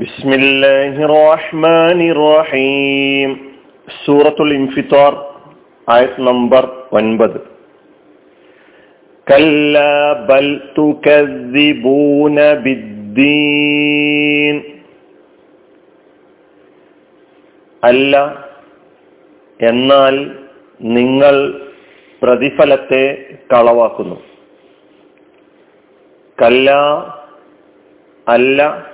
ബിസ്മില്ലാഹി റഹ്മാനി റഹീം സൂറത്തുൽ ഇൻഫിത്താർ ആയത് നമ്പർ ഒൻപത്. കല്ല ബൽ തുകദ്ദിബൂന ബിദ്ദീൻ. അല്ല എന്നാൽ നിങ്ങൾ പ്രതിഫലത്തെ കളവാക്കുന്നു. കല്ല അല്ല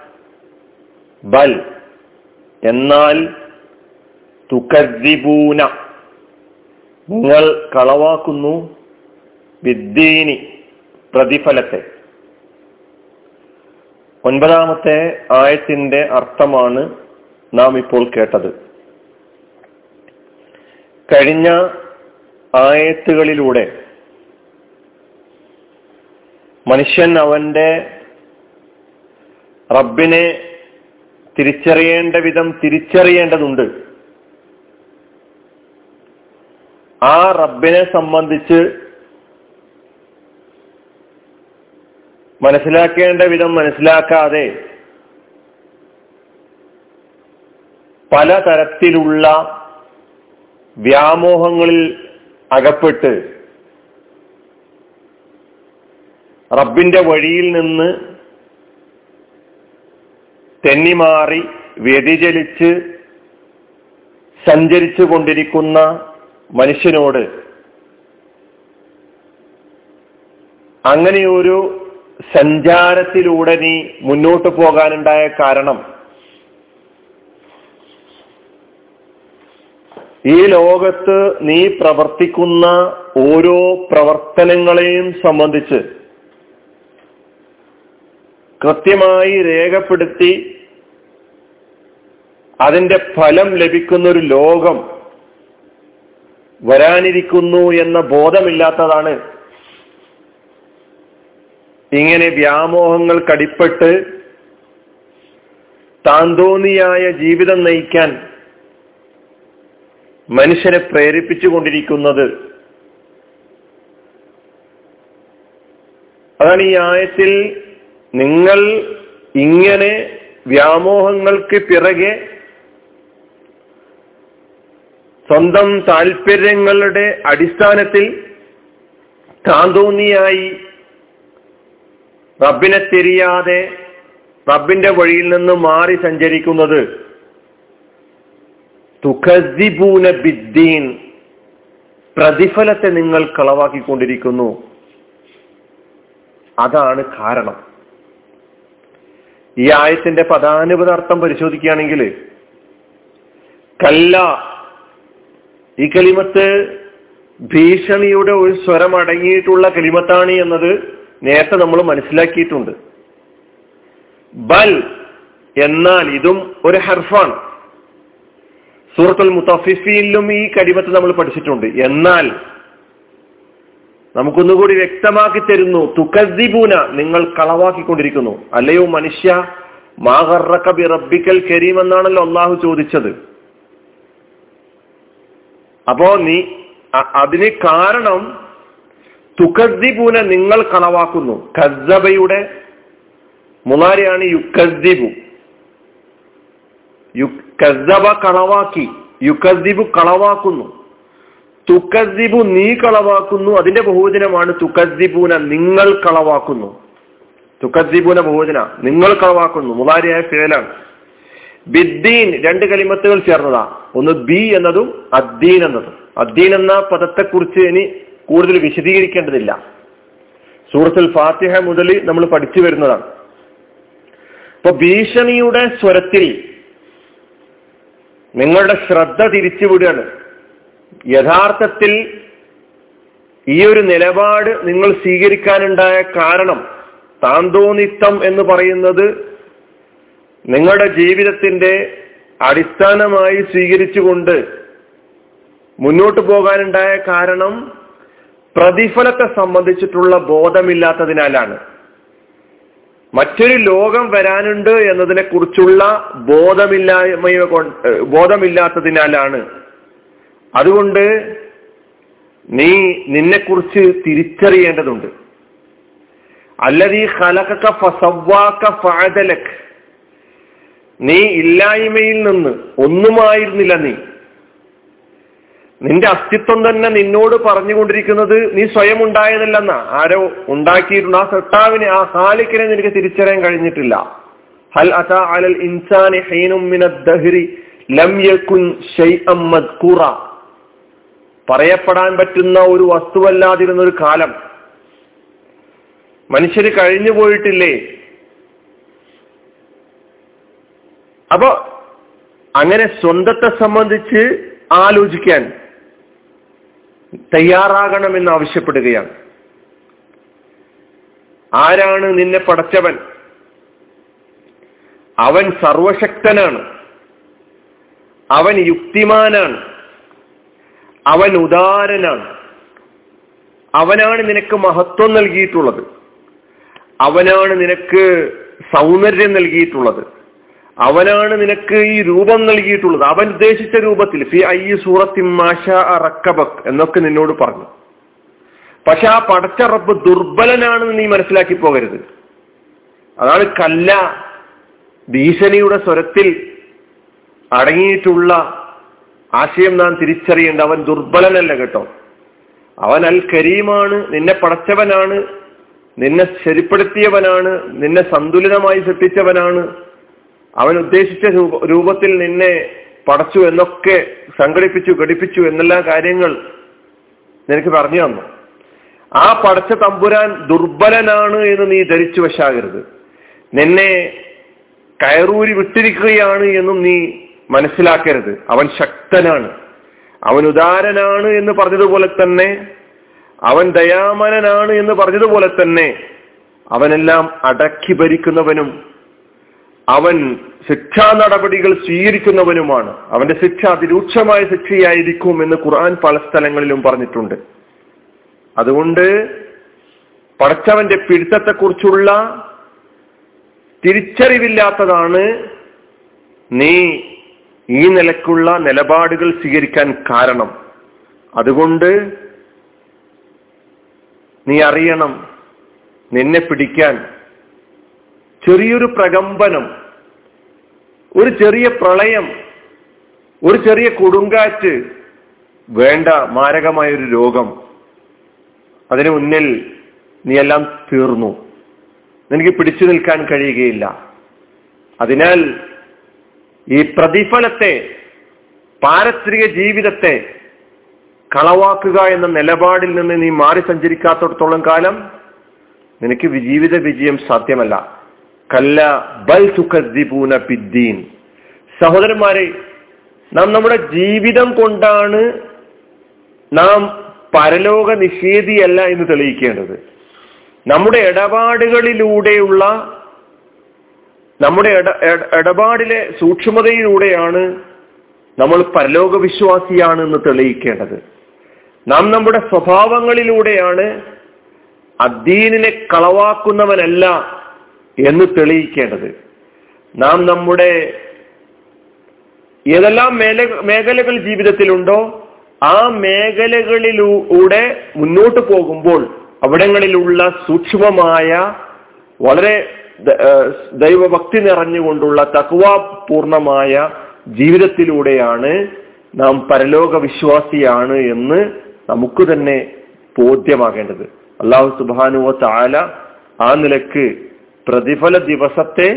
ബൽ. എന്നാൽ തുക്കദ്ദിബൂന. നിങ്ങൾ കളവാക്കുന്നു വിദ്യീനി പ്രതിഫലത്തെ. ഒൻപതാമത്തെ ആയത്തിന്റെ അർത്ഥമാണ് നാം ഇപ്പോൾ കേട്ടത്. കഴിഞ്ഞ ആയത്തുകളിലൂടെ മനുഷ്യൻ അവന്റെ റബ്ബിനെ തിരിച്ചറിയേണ്ട വിധം തിരിച്ചറിയേണ്ടതുണ്ട്. ആ റബ്ബിനെ സംബന്ധിച്ച് മനസ്സിലാക്കേണ്ട വിധം മനസ്സിലാക്കാതെ പലതരത്തിലുള്ള വ്യാമോഹങ്ങളിൽ അകപ്പെട്ട് റബ്ബിന്റെ വഴിയിൽ നിന്ന് തെന്നിമാറി വ്യതിചലിച്ച് സഞ്ചരിച്ചു കൊണ്ടിരിക്കുന്ന മനുഷ്യനോട് അങ്ങനെയൊരു സഞ്ചാരത്തിലൂടെ നീ മുന്നോട്ട് പോകാനുണ്ടായ കാരണം ഈ ലോകത്ത് നീ പ്രവർത്തിക്കുന്ന ഓരോ പ്രവർത്തനങ്ങളെയും സംബന്ധിച്ച് കൃത്യമായി രേഖപ്പെടുത്തി അതിന്റെ ഫലം ലഭിക്കുന്ന ഒരു ലോകം വരാനിരിക്കുന്നു എന്ന ബോധമില്ലാത്തതാണ്. ഇങ്ങനെ വ്യാമോഹങ്ങൾ കടിപ്പെട്ട് താന്തോന്നിയായ ജീവിതം നയിക്കാൻ മനുഷ്യനെ പ്രേരിപ്പിച്ചുകൊണ്ടിരിക്കുന്നത്. അതാണ് ഈ ആയത്തിൽ നിങ്ങൾ ഇങ്ങനെ വ്യാമോഹങ്ങൾക്ക് പിറകെ സ്വന്തം താല്പര്യങ്ങളുടെ അടിസ്ഥാനത്തിൽ താന്തോന്നിയായി റബ്ബിനെ തിരിയാതെ റബ്ബിന്റെ വഴിയിൽ നിന്ന് മാറി സഞ്ചരിക്കുന്നത്. തുഖസിബൂന ബിദ്ദീൻ. പ്രതിഫലത്തെ നിങ്ങൾ കളവാക്കിക്കൊണ്ടിരിക്കുന്നു. അതാണ് കാരണം. ഈ ആയത്തിന്റെ പദാനുപദാർത്ഥം പരിശോധിക്കുകയാണെങ്കിൽ കല്ല ഈ കലിമത്ത് ഭീഷണിയുടെ ഒരു സ്വരം അടങ്ങിയിട്ടുള്ള കലിമത്താണ് എന്നത് നേരത്തെ നമ്മൾ മനസ്സിലാക്കിയിട്ടുണ്ട്. ബൽ എന്നാൽ ഇതും ഒരു ഹർഫാണ്. സൂറത്തുൽ മുത്തഫിഫിയിലും ഈ കടിമത്ത് നമ്മൾ പഠിച്ചിട്ടുണ്ട്. എന്നാൽ നമുക്കൊന്നുകൂടി വ്യക്തമാക്കി തരുന്നു. തുക്കദ്ദിബൂന നിങ്ങൾ കളവാക്കിക്കൊണ്ടിരിക്കുന്നു. അല്ലയോ മനുഷ്യ മാഹറക്ക ബി റബ്ബിക്കൽ കരീം എന്നാണല്ലോ അള്ളാഹു ചോദിച്ചത്. അപ്പോ നീ അതിന് കാരണം തുക്കദ്ദിബൂന നിങ്ങൾ കളവാക്കുന്നു. കസ്സബയുടെ മുനാരിയാണ് യുക്കദ്ദിബു കസ്സബ കളവാക്കി യുക്കദ്ദിബു കളവാക്കുന്നു. തുക്കദ്ദിബു നീ കളവാക്കുന്നു. അതിന്റെ ബഹുവചനമാണ് തുക്കദ്ദിബൂന നിങ്ങൾ കളവാക്കുന്നു. തുക്കദ്ദിബൂന ബഹുവചന നിങ്ങൾ കളവാക്കുന്നു. മുതാരിയായ ഫേലാണ്. ബിദ്ദീൻ രണ്ട് കലിമത്തുകൾ ചേർന്നതാ. ഒന്ന് ബി എന്നതും അദ്ദീൻ എന്നതും. അദ്ദീൻ എന്ന പദത്തെക്കുറിച്ച് ഇനി കൂടുതൽ വിശദീകരിക്കേണ്ടതില്ല. സൂറത്തുൽ ഫാത്തിഹ മുതൽ നമ്മൾ പഠിച്ചു വരുന്നതാണ്. ഇപ്പൊ ഭീഷണിയുടെ സ്വരത്തിൽ നിങ്ങളുടെ ശ്രദ്ധ തിരിച്ചുവിടുകയാണ്. യഥാർത്ഥത്തിൽ ഈ ഒരു നിലപാട് നിങ്ങൾ സ്വീകരിക്കാനുണ്ടായ കാരണം താന്തോനിത്തം എന്ന് പറയുന്നത് നിങ്ങളുടെ ജീവിതത്തിന്റെ അടിസ്ഥാനമായി സ്വീകരിച്ചുകൊണ്ട് മുന്നോട്ട് പോകാനുണ്ടായ കാരണം പ്രതിഫലത്തെ സംബന്ധിച്ചിട്ടുള്ള ബോധമില്ലാത്തതിനാലാണ്. മറ്റൊരു ലോകം വരാനുണ്ട് എന്നതിനെ കുറിച്ചുള്ള ബോധമില്ലായ്മ ബോധമില്ലാത്തതിനാലാണ് അതുകൊണ്ട് നീ നിന്നെക്കുറിച്ച് തിരിച്ചറിയേണ്ടതുണ്ട്. അല്ലതീ ഫഅദലക്. നീ ഇല്ലായ്മയിൽ നിന്ന് ഒന്നുമായിരുന്നില്ല നീ. നിന്റെ അസ്തിത്വം തന്നെ നിന്നോട് പറഞ്ഞുകൊണ്ടിരിക്കുന്നത് നീ സ്വയം ഉണ്ടായതല്ലെന്ന. ആരോ ഉണ്ടാക്കിയിട്ടുണ്ട് ആ സട്ടാവിനെ ആ ഹാലിക്കിനെ നിനക്ക് തിരിച്ചറിയാൻ കഴിഞ്ഞിട്ടില്ല. ഹൽ അതാ അലൽ ഇൻസാനി ഹൈനും ലം യകുൻ ഷൈഅം മദ്കൂറ പറയപ്പെടാൻ പറ്റുന്ന ഒരു വസ്തുവല്ലാതിരുന്ന ഒരു കാലം. മനുഷ്യര് കഴിഞ്ഞു പോയിട്ടില്ലേ? അപ്പോ അങ്ങനെ സ്വന്തത്തെ സംബന്ധിച്ച് ആലോചിക്കാൻ തയ്യാറാകണമെന്ന് ആവശ്യപ്പെടുകയാണ്. ആരാണ് നിന്നെ പടച്ചവൻ? അവൻ സർവശക്തനാണ് അവൻ യുക്തിമാനാണ്. അവൻ ഉദാരനാണ്. അവനാണ് നിനക്ക് മഹത്വം നൽകിയിട്ടുള്ളത്. അവനാണ് നിനക്ക് സൗന്ദര്യം നൽകിയിട്ടുള്ളത്. അവനാണ് നിനക്ക് ഈ രൂപം നൽകിയിട്ടുള്ളത്. അവൻ ഉദ്ദേശിച്ച രൂപത്തിൽ ഫി ഐ സൂറത്തി എന്നൊക്കെ നിന്നോട് പറഞ്ഞു. പക്ഷെ ആ പടച്ച റബ്ബ് ദുർബലനാണെന്ന് നീ മനസ്സിലാക്കി പോകരുത്. അതാണ് കല്ല ഭീഷണിയുടെ സ്വരത്തിൽ അടങ്ങിയിട്ടുള്ള ആശയം നാം തിരിച്ചറിയേണ്ട. അവൻ ദുർബലനല്ല കേട്ടോ. അവൻ അൽ കരീമാണ് നിന്നെ പടച്ചവനാണ് നിന്നെ ശരിപ്പെടുത്തിയവനാണ് നിന്നെ സന്തുലിതമായി സൃഷ്ടിച്ചവനാണ്. അവൻ ഉദ്ദേശിച്ച രൂപത്തിൽ നിന്നെ പടച്ചു എന്നൊക്കെ സംഘടിപ്പിച്ചു ഘടിപ്പിച്ചു എന്നെല്ലാ കാര്യങ്ങൾ നിനക്ക് പറഞ്ഞു തന്നു. ആ പടച്ച തമ്പുരാൻ ദുർബലനാണ് എന്ന് നീ ധരിച്ചു വശാകരുത്. നിന്നെ കയറൂരി വിട്ടിരിക്കുകയാണ് എന്നും നീ മനസ്സിലാക്കരുത്. അവൻ ശക്തനാണ് അവൻ ഉദാരനാണ് എന്ന് പറഞ്ഞതുപോലെ തന്നെ അവൻ ദയാമനനാണ് എന്ന് പറഞ്ഞതുപോലെ തന്നെ അവനെല്ലാം അടക്കി ഭരിക്കുന്നവനും അവൻ ശിക്ഷാ നടപടികൾ സ്വീകരിക്കുന്നവനുമാണ്. അവന്റെ ശിക്ഷ അതിരൂക്ഷമായ ശിക്ഷയായിരിക്കും എന്ന് ഖുർആൻ പല സ്ഥലങ്ങളിലും പറഞ്ഞിട്ടുണ്ട്. അതുകൊണ്ട് പടച്ചവന്റെ പിടുത്തത്തെക്കുറിച്ചുള്ള തിരിച്ചറിവില്ലാത്തതാണ് നീ ഈ നിലക്കുള്ള നിലപാടുകൾ സ്വീകരിക്കാൻ കാരണം. അതുകൊണ്ട് നീ അറിയണം നിന്നെ പിടിക്കാൻ ചെറിയൊരു പ്രകമ്പനം ഒരു ചെറിയ പ്രളയം ഒരു ചെറിയ കൊടുങ്കാറ്റ് വേണ്ട മാരകമായൊരു രോഗം. അതിനു മുന്നിൽ നീ എല്ലാം തീർന്നു. നിനക്ക് പിടിച്ചു നിൽക്കാൻ കഴിയുകയില്ല. അതിനാൽ ഈ പ്രതിഫലത്തെ പാരസ്ത്രിക ജീവിതത്തെ കളവാക്കുക എന്ന നിലപാടിൽ നിന്ന് നീ മാറി സഞ്ചരിക്കാത്തടത്തോളം കാലം നിനക്ക് ജീവിത വിജയം സാധ്യമല്ല. കല്ല ബൽ സുഖദ്ദിപൂന പിദ്ദീൻ സഹോദരന്മാരെ നാം നമ്മുടെ ജീവിതം കൊണ്ടാണ് നാം പരലോക നിഷേധിയല്ല എന്ന് തെളിയിക്കേണ്ടത്. നമ്മുടെ ഇടപാടുകളിലൂടെയുള്ള നമ്മുടെ ഇടപാടിലെ സൂക്ഷ്മതയിലൂടെയാണ് നമ്മൾ പരലോക വിശ്വാസിയാണ് എന്ന് തെളിയിക്കേണ്ടത്. നാം നമ്മുടെ സ്വഭാവങ്ങളിലൂടെയാണ് അദ്ദീനിനെ കളവാക്കുന്നവനല്ല എന്ന് തെളിയിക്കേണ്ടത്. നാം നമ്മുടെ ഏതെല്ലാം മേല മേഖലകൾ ജീവിതത്തിലുണ്ടോ ആ മേഖലകളിലൂടെ മുന്നോട്ട് പോകുമ്പോൾ അവിടങ്ങളിലുള്ള സൂക്ഷ്മമായ വളരെ ദൈവഭക്തി നിറഞ്ഞുകൊണ്ടുള്ള തക്വാപൂർണമായ ജീവിതത്തിലൂടെയാണ് നാം പരലോക വിശ്വാസിയാണ് എന്ന് നമുക്ക് തന്നെ ബോധ്യമാകേണ്ടത്. അള്ളാഹു സുബാനുവ താല ആ നിലയ്ക്ക് പ്രതിഫല ദിവസത്തെ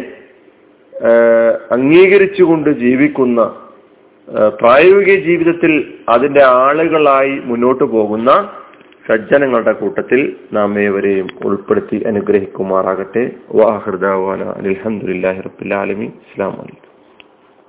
അംഗീകരിച്ചുകൊണ്ട് ജീവിക്കുന്ന പ്രായോഗിക ജീവിതത്തിൽ അതിന്റെ ആളുകളായി മുന്നോട്ട് പോകുന്ന സജ്ജനങ്ങളുടെ കൂട്ടത്തിൽ നാം ഏവരെയും ഉൾപ്പെടുത്തി അനുഗ്രഹിക്കുമാറാകട്ടെ. വാഹൃദാവാന അലഹമുല്ലാഹി റബുലാലമി അസ്ലാം വലൈക്കും